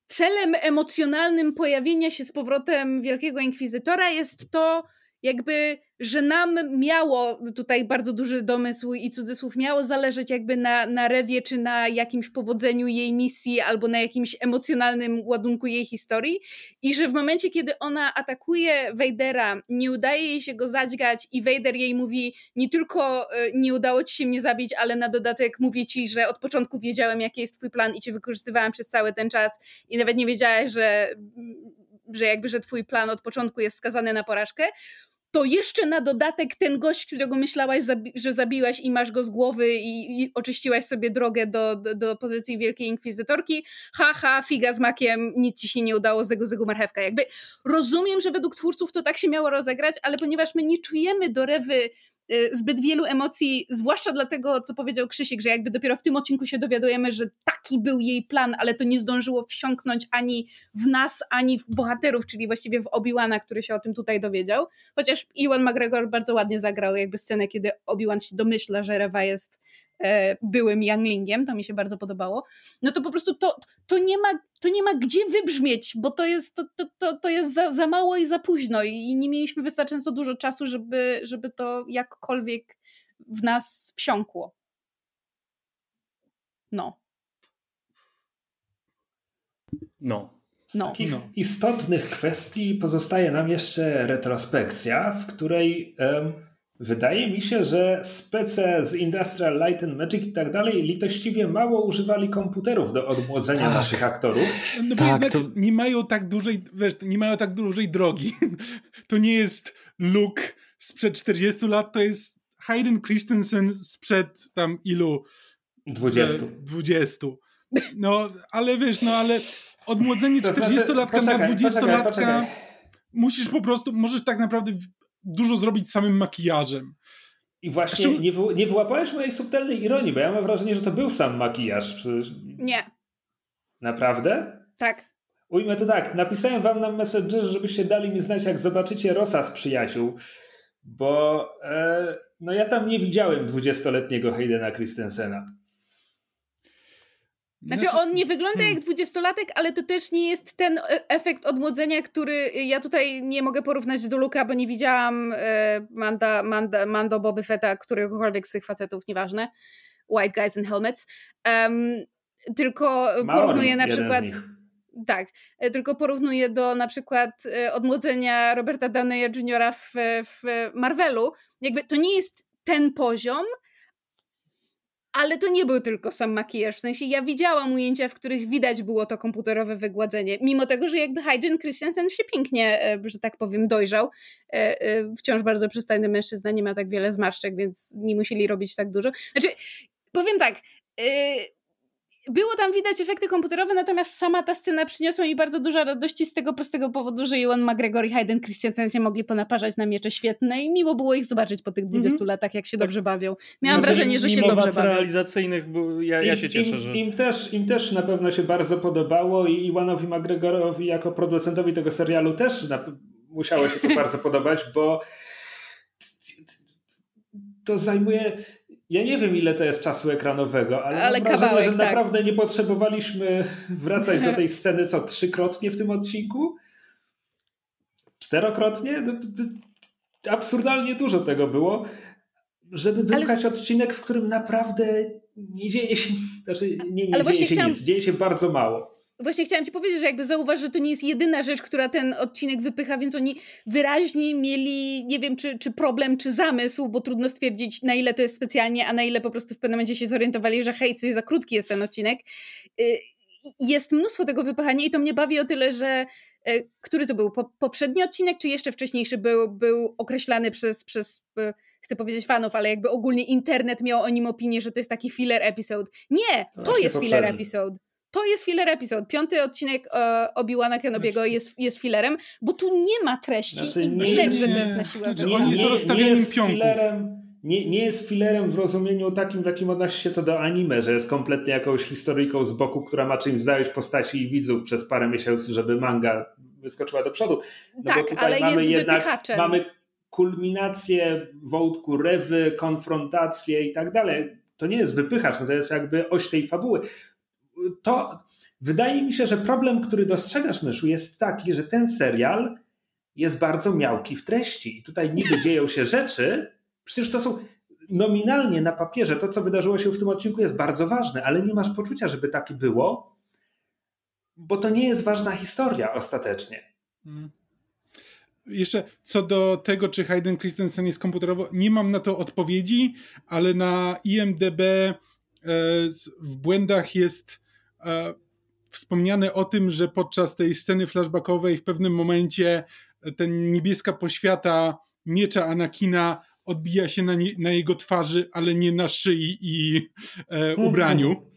Speaker 3: celem emocjonalnym pojawienia się z powrotem Wielkiego Inkwizytora jest to, jakby, że nam miało, tutaj bardzo duży domysł i cudzysłów, miało zależeć jakby na, na rewie, czy na jakimś powodzeniu jej misji, albo na jakimś emocjonalnym ładunku jej historii. I że w momencie, kiedy ona atakuje Vadera, nie udaje jej się go zadźgać i Vader jej mówi, nie tylko e, nie udało ci się mnie zabić, ale na dodatek mówię ci, że od początku wiedziałem, jaki jest twój plan i cię wykorzystywałem przez cały ten czas i nawet nie wiedziałeś, że że jakby, że twój plan od początku jest skazany na porażkę, to jeszcze na dodatek ten gość, którego myślałaś, że zabiłaś i masz go z głowy i, i oczyściłaś sobie drogę do, do, do, pozycji Wielkiej Inkwizytorki, haha, figa z makiem, nic ci się nie udało, zegu, zegu, marchewka. Jakby rozumiem, że według twórców to tak się miało rozegrać, ale ponieważ my nie czujemy do Rewy zbyt wielu emocji, zwłaszcza dlatego, co powiedział Krzysiek, że jakby dopiero w tym odcinku się dowiadujemy, że taki był jej plan, ale to nie zdążyło wsiąknąć ani w nas, ani w bohaterów, czyli właściwie w Obi-Wana, który się o tym tutaj dowiedział. Chociaż Iwan McGregor bardzo ładnie zagrał jakby scenę, kiedy Obi-Wan się domyśla, że Rewa jest byłym younglingiem, to mi się bardzo podobało, no to po prostu to, to, nie, ma, to nie ma gdzie wybrzmieć, bo to jest, to, to, to, to jest za, za mało i za późno i nie mieliśmy wystarczająco dużo czasu, żeby, żeby to jakkolwiek w nas wsiąkło. No.
Speaker 4: No.
Speaker 1: Z no. takich no. istotnych kwestii pozostaje nam jeszcze retrospekcja, w której um, Wydaje mi się, że spece z Industrial Light and Magic i tak dalej litościwie mało używali komputerów do odmłodzenia tak. naszych aktorów.
Speaker 2: No bo tak, to... nie mają tak dużej, wiesz, nie mają tak dużej drogi. To nie jest Luke sprzed 40 lat, to jest Hayden Christensen sprzed tam ilu?
Speaker 1: 20.
Speaker 2: 20. No, ale wiesz, no ale odmłodzenie 40-latka znaczy, na 20-latka musisz po prostu, możesz tak naprawdę dużo zrobić samym makijażem.
Speaker 1: I właśnie nie, wy, nie wyłapałeś mojej subtelnej ironii, bo ja mam wrażenie, że to był sam makijaż. Przecież...
Speaker 3: Nie.
Speaker 1: Naprawdę?
Speaker 3: Tak.
Speaker 1: Ujmę to tak, napisałem wam na Messengerze, żebyście dali mi znać, jak zobaczycie Rosa z przyjaciół, bo e, no ja tam nie widziałem dwudziestoletniego Haydena Christensena.
Speaker 3: Znaczy, znaczy, on nie wygląda hmm. jak dwudziestolatek, ale to też nie jest ten e, efekt odmłodzenia, który ja tutaj nie mogę porównać do Luka, bo nie widziałam e, Manda, Manda, Mando Boby Fetta, któregokolwiek z tych facetów, nieważne. White Guys in Helmets. Um, tylko Maori, porównuję na przykład... Tak, e, tylko porównuję do na przykład odmłodzenia Roberta Downeya Jr. w, w Marvelu. Jakby to nie jest ten poziom, ale to nie był tylko sam makijaż, w sensie ja widziałam ujęcia, w których widać było to komputerowe wygładzenie, mimo tego, że jakby Hayden Christensen się pięknie, e, że tak powiem, dojrzał. E, e, wciąż bardzo przystojny mężczyzna, nie ma tak wiele zmarszczek, więc nie musieli robić tak dużo. Znaczy, powiem tak, było tam widać efekty komputerowe, natomiast sama ta scena przyniosła mi bardzo dużo radości z tego prostego powodu, że Iwan McGregor i Hayden Christensen się mogli ponaparzać na miecze świetne i miło było ich zobaczyć po tych 20 mm -hmm. latach, jak się tak. dobrze bawią. Miałam znaczy, wrażenie, że się dobrze bawią.
Speaker 4: realizacyjnych, bo ja, ja się cieszę,
Speaker 1: im,
Speaker 4: że...
Speaker 1: Im też, Im też na pewno się bardzo podobało i Iwanowi McGregorowi jako producentowi tego serialu też na, musiało się to bardzo podobać, bo to zajmuje ja nie wiem, ile to jest czasu ekranowego, ale, ale mam wrażenie, kawałek, że tak. naprawdę nie potrzebowaliśmy wracać do tej sceny co trzykrotnie w tym odcinku? Czterokrotnie? No, absurdalnie dużo tego było, żeby wypchać ale... odcinek, w którym naprawdę nie dzieje się, znaczy nie, nie dzieje się chciałam... nic, dzieje się bardzo mało
Speaker 3: właśnie chciałam ci powiedzieć, że jakby zauważ, że to nie jest jedyna rzecz, która ten odcinek wypycha, więc oni wyraźnie mieli, nie wiem, czy, czy problem, czy zamysł, bo trudno stwierdzić, na ile to jest specjalnie, a na ile po prostu w pewnym momencie się zorientowali, że hej, coś za krótki jest ten odcinek. Y, jest mnóstwo tego wypychania i to mnie bawi o tyle, że y, który to był? Poprzedni odcinek, czy jeszcze wcześniejszy był, był określany przez, przez y, chcę powiedzieć fanów, ale jakby ogólnie internet miał o nim opinię, że to jest taki filler episode. Nie, to, to jest filler episode to jest filler epizod. Piąty odcinek e, Obi-Wana Kenobiego jest, jest fillerem, bo tu nie ma treści znaczy, i widać, że to jest na siłę. Znaczy,
Speaker 2: on jest rozstawieniem
Speaker 1: nie, nie jest filerem w rozumieniu takim, w jakim odnosi się to do anime, że jest kompletnie jakąś historyjką z boku, która ma czymś zająć postaci i widzów przez parę miesięcy, żeby manga wyskoczyła do przodu.
Speaker 3: No tak, bo tutaj ale mamy jest jednak
Speaker 1: mamy kulminację wątku rewy, konfrontację i tak dalej. To nie jest wypychacz, no to jest jakby oś tej fabuły to wydaje mi się, że problem, który dostrzegasz, Myszu, jest taki, że ten serial jest bardzo miałki w treści. I tutaj niby dzieją się rzeczy, przecież to są nominalnie na papierze, to co wydarzyło się w tym odcinku jest bardzo ważne, ale nie masz poczucia, żeby tak było, bo to nie jest ważna historia ostatecznie. Hmm.
Speaker 2: Jeszcze co do tego, czy Hayden Christensen jest komputerowo, nie mam na to odpowiedzi, ale na IMDB e, w błędach jest wspomniane o tym, że podczas tej sceny flashbackowej w pewnym momencie ten niebieska poświata miecza Anakina odbija się na, nie, na jego twarzy, ale nie na szyi i e, ubraniu.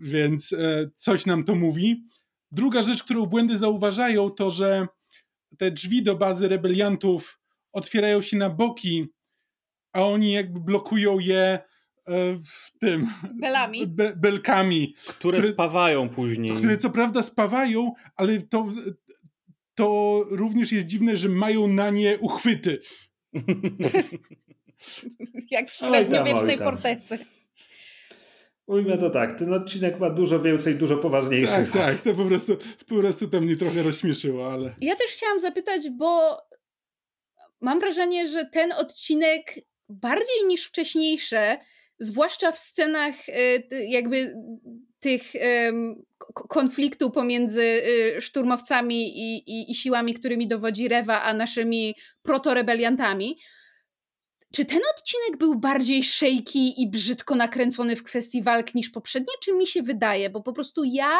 Speaker 2: Więc e, coś nam to mówi. Druga rzecz, którą błędy zauważają, to że te drzwi do bazy rebeliantów otwierają się na boki, a oni jakby blokują je e, w tym.
Speaker 3: Belami.
Speaker 2: Be, belkami.
Speaker 4: Które, które, spawają później.
Speaker 2: Które co prawda spawają, ale to, to również jest dziwne, że mają na nie uchwyty.
Speaker 3: Jak w średniowiecznej fortecy.
Speaker 1: Ujmę to tak, ten odcinek ma dużo więcej, dużo poważniejszych.
Speaker 2: Tak, tak, to po prostu, po prostu to mnie trochę rozśmieszyło, ale...
Speaker 3: Ja też chciałam zapytać, bo mam wrażenie, że ten odcinek bardziej niż wcześniejsze, zwłaszcza w scenach e, jakby tych konfliktu pomiędzy e, szturmowcami i, i, i siłami, którymi dowodzi Rewa, a naszymi protorebeliantami, czy ten odcinek był bardziej shaky i brzydko nakręcony w kwestii walk niż poprzednie, czy mi się wydaje? Bo po prostu ja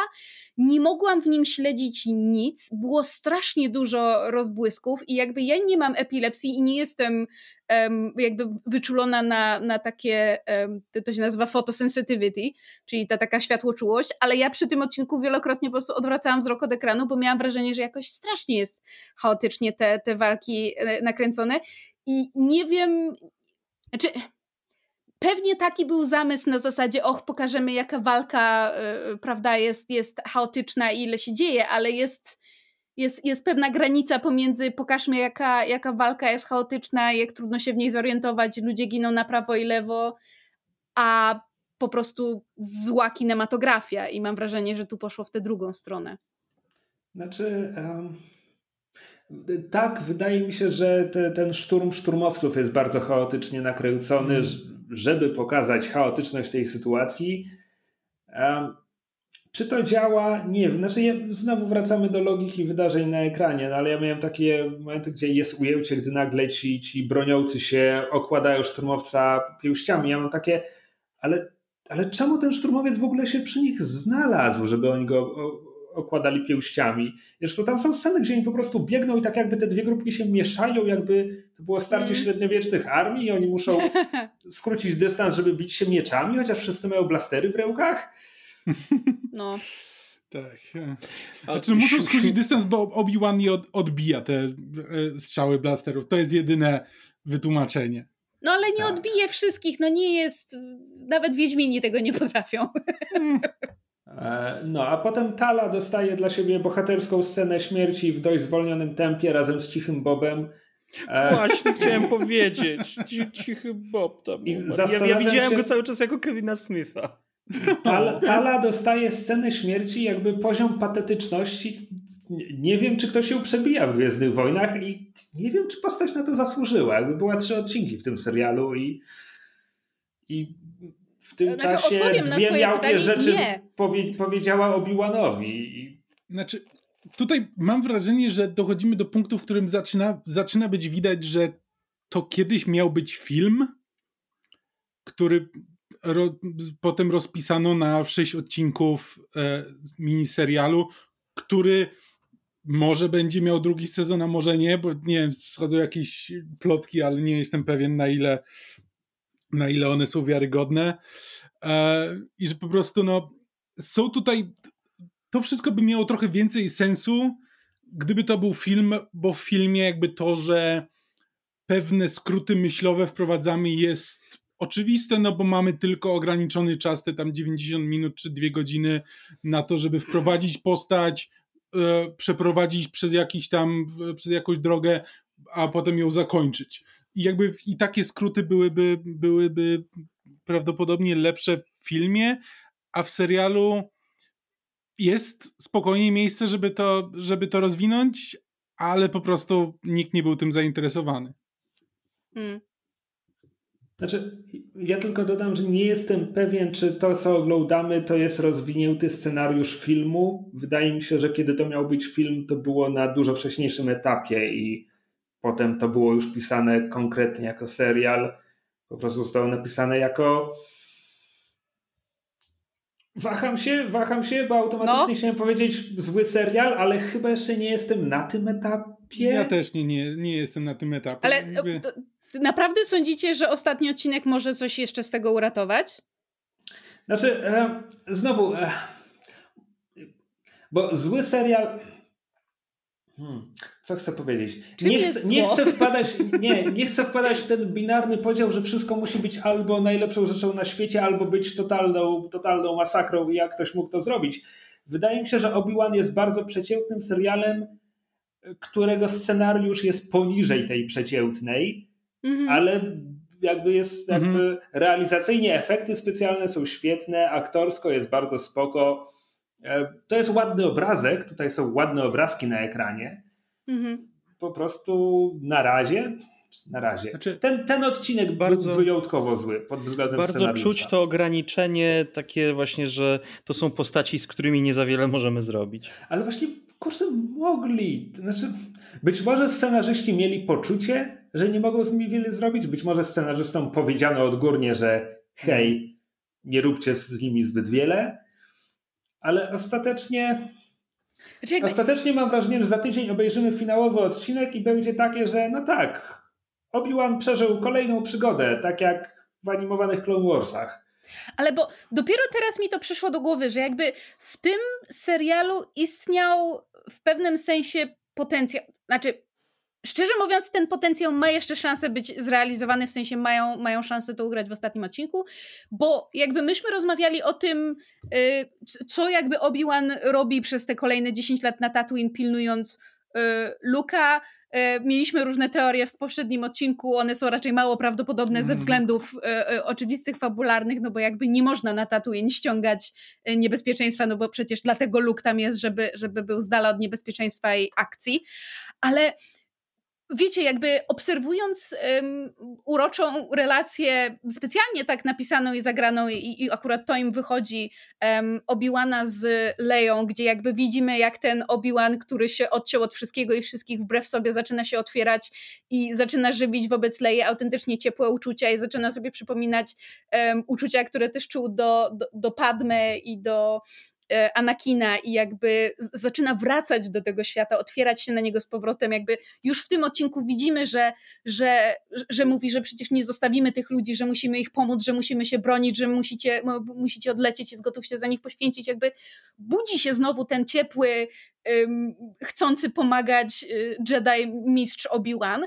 Speaker 3: nie mogłam w nim śledzić nic. Było strasznie dużo rozbłysków i jakby ja nie mam epilepsji i nie jestem um, jakby wyczulona na, na takie, um, to się nazywa photosensitivity, czyli ta taka światłoczułość, ale ja przy tym odcinku wielokrotnie po prostu odwracałam wzrok od ekranu, bo miałam wrażenie, że jakoś strasznie jest chaotycznie te, te walki e, nakręcone i nie wiem, znaczy, pewnie taki był zamysł na zasadzie, och, pokażemy jaka walka, yy, prawda, jest, jest chaotyczna i ile się dzieje, ale jest, jest, jest pewna granica pomiędzy pokażmy jaka, jaka walka jest chaotyczna, jak trudno się w niej zorientować, ludzie giną na prawo i lewo, a po prostu zła kinematografia i mam wrażenie, że tu poszło w tę drugą stronę.
Speaker 1: Znaczy... Um tak, wydaje mi się, że te, ten szturm szturmowców jest bardzo chaotycznie nakręcony, mm. żeby pokazać chaotyczność tej sytuacji. Um, czy to działa? Nie wiem. Znaczy, ja, znowu wracamy do logiki wydarzeń na ekranie, no ale ja miałem takie momenty, gdzie jest ujęcie, gdy nagle ci, ci broniący się okładają szturmowca pięściami. Ja mam takie, ale, ale czemu ten szturmowiec w ogóle się przy nich znalazł, żeby oni go okładali pięściami. Zresztą tam są sceny, gdzie oni po prostu biegną i tak jakby te dwie grupki się mieszają, jakby to było starcie mm. średniowiecznych armii i oni muszą skrócić dystans, żeby bić się mieczami, chociaż wszyscy mają blastery w rękach.
Speaker 3: No.
Speaker 2: Tak. Znaczy, muszą skrócić dystans, bo Obi-Wan nie od, odbija te e, strzały blasterów. To jest jedyne wytłumaczenie.
Speaker 3: No ale nie tak. odbije wszystkich, no nie jest, nawet Wiedźmini tego nie potrafią. Hmm.
Speaker 1: E, no, a potem Tala dostaje dla siebie bohaterską scenę śmierci w dość zwolnionym tempie razem z Cichym Bobem.
Speaker 4: E, Właśnie chciałem powiedzieć. Cichy Bob tam. Ja, ja widziałem się... go cały czas jako Kevina Smitha.
Speaker 1: Tala, Tala dostaje scenę śmierci, jakby poziom patetyczności. Nie wiem, czy ktoś ją przebija w Gwiezdnych Wojnach i nie wiem, czy postać na to zasłużyła. Jakby była trzy odcinki w tym serialu i, i w tym znaczy, czasie dwie miałkie rzeczy powie, powiedziała Obi-Wanowi.
Speaker 2: Znaczy, tutaj mam wrażenie, że dochodzimy do punktu, w którym zaczyna, zaczyna być widać, że to kiedyś miał być film, który ro, potem rozpisano na sześć odcinków e, miniserialu, który może będzie miał drugi sezon, a może nie, bo nie wiem, schodzą jakieś plotki, ale nie jestem pewien na ile na ile one są wiarygodne e, i że po prostu no, są tutaj, to wszystko by miało trochę więcej sensu, gdyby to był film, bo w filmie jakby to, że pewne skróty myślowe wprowadzamy jest oczywiste, no bo mamy tylko ograniczony czas, te tam 90 minut czy dwie godziny na to, żeby wprowadzić postać, e, przeprowadzić przez jakiś tam, przez jakąś drogę, a potem ją zakończyć. I jakby i takie skróty byłyby, byłyby prawdopodobnie lepsze w filmie, a w serialu jest spokojnie miejsce, żeby to, żeby to rozwinąć, ale po prostu nikt nie był tym zainteresowany. Hmm.
Speaker 1: Znaczy, ja tylko dodam, że nie jestem pewien, czy to, co oglądamy, to jest rozwinięty scenariusz filmu. Wydaje mi się, że kiedy to miał być film, to było na dużo wcześniejszym etapie i Potem to było już pisane konkretnie jako serial. Po prostu zostało napisane jako Waham się, waham się, bo automatycznie no. chciałem powiedzieć zły serial, ale chyba jeszcze nie jestem na tym etapie.
Speaker 2: Ja też nie, nie, nie jestem na tym etapie.
Speaker 3: Ale to, naprawdę sądzicie, że ostatni odcinek może coś jeszcze z tego uratować?
Speaker 1: Znaczy, e, znowu, e, bo zły serial. Hmm, co chcę powiedzieć? nie, chcę, nie chcę wpadać, nie, nie chcę wpadać w ten binarny podział, że wszystko musi być albo najlepszą rzeczą na świecie, albo być totalną, totalną masakrą i jak ktoś mógł to zrobić. Wydaje mi się, że Obi-Wan jest bardzo przeciętnym serialem, którego scenariusz jest poniżej tej przeciętnej, mhm. ale jakby jest jakby mhm. realizacyjnie efekty specjalne są świetne, aktorsko jest bardzo spoko. E, to jest ładny obrazek, tutaj są ładne obrazki na ekranie. Mhm. Po prostu na razie na razie. Znaczy, ten, ten odcinek bardzo, był wyjątkowo zły pod względem
Speaker 4: Bardzo czuć to ograniczenie takie właśnie, że to są postaci, z którymi nie za wiele możemy zrobić.
Speaker 1: Ale właśnie, kurczę, mogli. Znaczy, być może scenarzyści mieli poczucie, że nie mogą z nimi wiele zrobić. Być może scenarzystom powiedziano odgórnie, że hej, nie róbcie z nimi zbyt wiele, ale ostatecznie. Znaczy. Ostatecznie mam wrażenie, że za tydzień obejrzymy finałowy odcinek i będzie takie, że no tak, Obi-Wan przeżył kolejną przygodę, tak jak w animowanych Clone Warsach.
Speaker 3: Ale bo dopiero teraz mi to przyszło do głowy, że jakby w tym serialu istniał w pewnym sensie potencjał. Znaczy, Szczerze mówiąc, ten potencjał ma jeszcze szansę być zrealizowany, w sensie mają, mają szansę to ugrać w ostatnim odcinku, bo jakby myśmy rozmawiali o tym, y, co jakby Obi-Wan robi przez te kolejne 10 lat na Tatooine, pilnując y, Luka. Y, mieliśmy różne teorie w poprzednim odcinku, one są raczej mało prawdopodobne ze mhm. względów oczywistych, fabularnych, no bo jakby nie można na Tatooine ściągać niebezpieczeństwa, no bo przecież dlatego Luke tam jest, żeby, żeby był z dala od niebezpieczeństwa i akcji, ale wiecie, jakby obserwując um, uroczą relację, specjalnie tak napisaną i zagraną, i, i akurat to im wychodzi um, Obiłana z Leją, gdzie jakby widzimy, jak ten Obiłan, który się odciął od wszystkiego i wszystkich wbrew sobie, zaczyna się otwierać i zaczyna żywić wobec Leje autentycznie ciepłe uczucia i zaczyna sobie przypominać um, uczucia, które też czuł do, do, do i do Anakina i jakby zaczyna wracać do tego świata, otwierać się na niego z powrotem. Jakby już w tym odcinku widzimy, że, że, że mówi, że przecież nie zostawimy tych ludzi, że musimy ich pomóc, że musimy się bronić, że musicie, musicie odlecieć, jest gotów się za nich poświęcić. Jakby budzi się znowu ten ciepły, um, chcący pomagać y, Jedi mistrz Obi-Wan.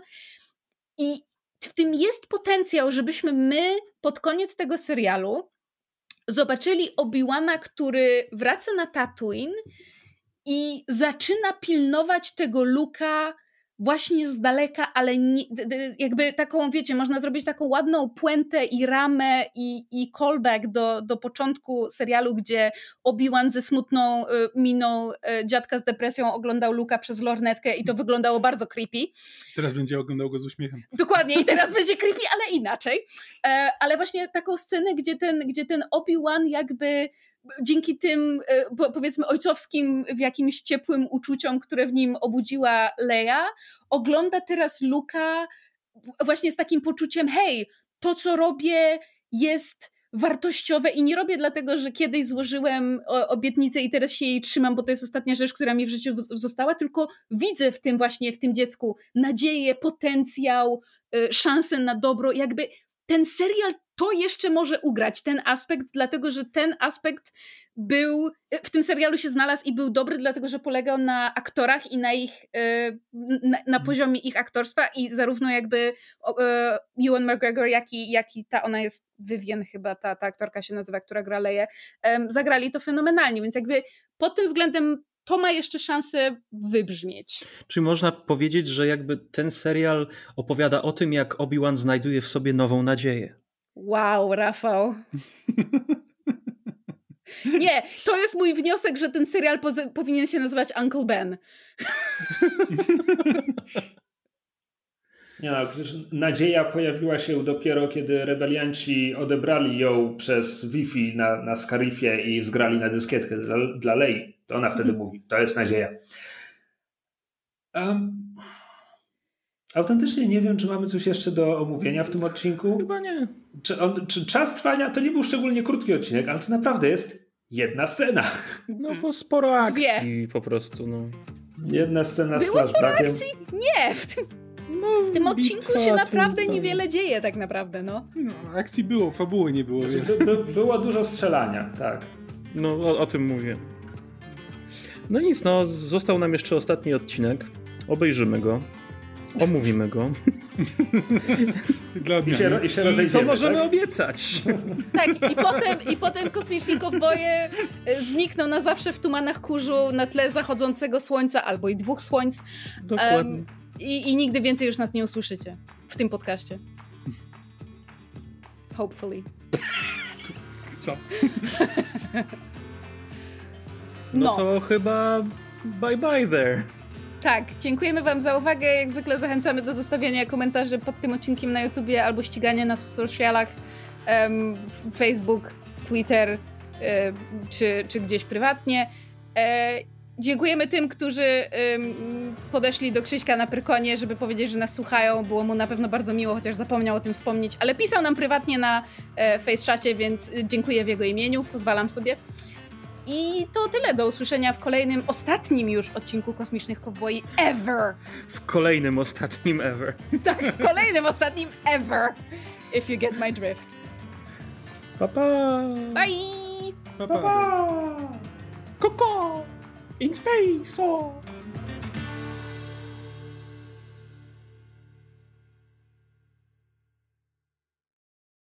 Speaker 3: I w tym jest potencjał, żebyśmy my pod koniec tego serialu zobaczyli Obi-Wana, który wraca na Tatooine i zaczyna pilnować tego Luka właśnie z daleka, ale nie, jakby taką, wiecie, można zrobić taką ładną puentę i ramę i, i callback do, do początku serialu, gdzie Obi-Wan ze smutną y, miną y, dziadka z depresją oglądał Luka przez lornetkę i to wyglądało bardzo creepy.
Speaker 2: Teraz będzie oglądał go z uśmiechem.
Speaker 3: Dokładnie i teraz będzie creepy, ale inaczej. E, ale właśnie taką scenę, gdzie ten, gdzie ten Obi-Wan jakby dzięki tym e, powiedzmy ojcowskim w jakimś ciepłym uczuciom, które w nim obudziła Leia, ogląda teraz Luka właśnie z takim poczuciem hej, to co robię jest wartościowe i nie robię dlatego, że kiedyś złożyłem obietnicę i teraz się jej trzymam, bo to jest ostatnia rzecz, która mi w życiu została, tylko widzę w tym właśnie, w tym dziecku nadzieję, potencjał, e, szansę na dobro, jakby ten serial to jeszcze może ugrać, ten aspekt, dlatego że ten aspekt był, w tym serialu się znalazł i był dobry, dlatego że polegał na aktorach i na ich, e, na, na mhm. poziomie ich aktorstwa i zarówno jakby e, Ewan McGregor, jak i, jak i ta, ona jest Vivian chyba, ta, ta aktorka się nazywa, która gra Leję, zagrali to fenomenalnie, więc jakby pod tym względem to ma jeszcze szansę wybrzmieć.
Speaker 4: Czyli można powiedzieć, że jakby ten serial opowiada o tym, jak Obi-Wan znajduje w sobie nową nadzieję.
Speaker 3: Wow, Rafał. Nie, to jest mój wniosek, że ten serial powinien się nazywać Uncle Ben.
Speaker 1: Nie no, przecież nadzieja pojawiła się dopiero, kiedy rebelianci odebrali ją przez Wi-Fi na, na Scarifie i zgrali na dyskietkę dla, dla Lei. To ona wtedy mówi, to jest nadzieja. Um, autentycznie nie wiem, czy mamy coś jeszcze do omówienia w tym odcinku.
Speaker 4: Chyba nie.
Speaker 1: Czy, on, czy czas trwania to nie był szczególnie krótki odcinek, ale to naprawdę jest jedna scena.
Speaker 4: No bo sporo akcji
Speaker 3: Dwie.
Speaker 4: po prostu. No.
Speaker 1: Jedna scena z
Speaker 3: Było sporo
Speaker 1: flashbackiem.
Speaker 3: akcji? Nie, w tym,
Speaker 4: No,
Speaker 3: w tym odcinku
Speaker 4: bitwa
Speaker 3: się naprawdę
Speaker 4: tam.
Speaker 3: niewiele dzieje tak naprawdę, no.
Speaker 2: No, akcji było, fabuły nie było.
Speaker 1: Znaczy, by, by, było dużo strzelania, tak.
Speaker 4: No, o, o tym mówię. No nic, no, został nam jeszcze ostatni odcinek. Obejrzymy go. Omówimy go.
Speaker 2: Dla
Speaker 1: I się, i się
Speaker 4: I to możemy
Speaker 1: tak?
Speaker 4: obiecać.
Speaker 3: Tak, i potem, i potem kosmiczni kowboje y, znikną na zawsze w tumanach kurzu na tle zachodzącego słońca albo i dwóch słońc
Speaker 4: Dokładnie.
Speaker 3: i, i nigdy więcej już nas nie usłyszycie w tym podcaście. Hopefully.
Speaker 2: Co?
Speaker 4: no,
Speaker 3: No,
Speaker 4: to chyba bye bye there.
Speaker 3: Tak. Dziękujemy Wam za uwagę. Jak zwykle zachęcamy do zostawiania komentarzy pod tym odcinkiem na YouTubie albo ścigania nas w socialach em, Facebook, Twitter czy, czy gdzieś prywatnie. E, dziękujemy tym, którzy em, podeszli do Krzyśka na Pyrkonie, żeby powiedzieć, że nas słuchają. Było mu na pewno bardzo miło, chociaż zapomniał o tym wspomnieć, ale pisał nam prywatnie na e, więc dziękuję w jego imieniu, pozwalam sobie. I to tyle. Do usłyszenia w kolejnym, ostatnim już odcinku Kosmicznych Kowboi ever.
Speaker 4: W kolejnym, ostatnim ever.
Speaker 3: Tak, w kolejnym, ostatnim ever. If you get my drift.
Speaker 4: Pa, pa.
Speaker 3: Bye!
Speaker 2: Pa, pa.
Speaker 4: Koko! In space! Oh.